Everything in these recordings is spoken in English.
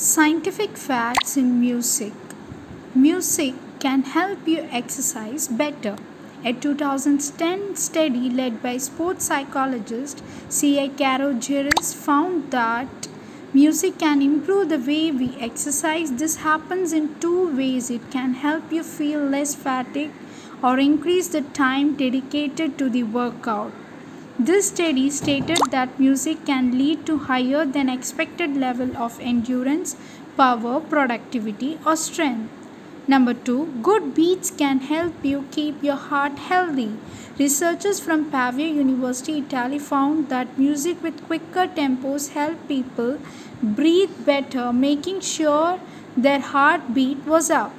Scientific facts in music. Music can help you exercise better. A 2010 study led by sports psychologist C.A. Karageorghis found that music can improve the way we exercise. This happens in two ways. It can help you feel less fatigued or increase the time dedicated to the workout. This study stated that music can lead to higher than expected level of endurance, power, productivity or strength. Number 2, good beats can help you keep your heart healthy. Researchers from Pavia University, Italy found that music with quicker tempos help people breathe better, making sure their heartbeat was up.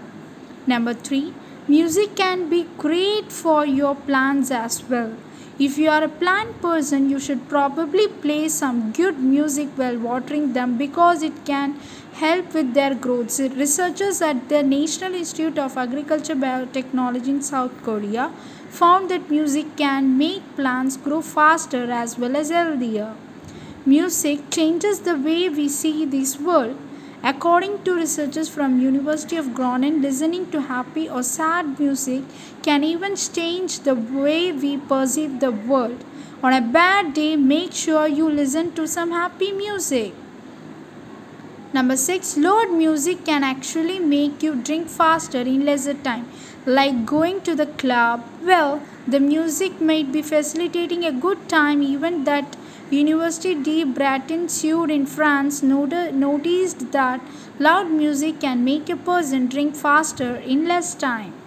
Number 3, music can be great for your plants as well. If you are a plant person, you should probably play some good music while watering them because it can help with their growth. Researchers at the National Institute of Agriculture Biotechnology in South Korea found that music can make plants grow faster as well as healthier. Music changes the way we see this world. According to researchers from University of Groningen, listening to happy or sad music can even change the way we perceive the world. On a bad day, make sure you listen to some happy music. Number 6 loud music can actually make you drink faster in lesser time like going to the club well the music might be facilitating a good time even that University de Breteuil in France noticed that loud music can make a person drink faster in less time.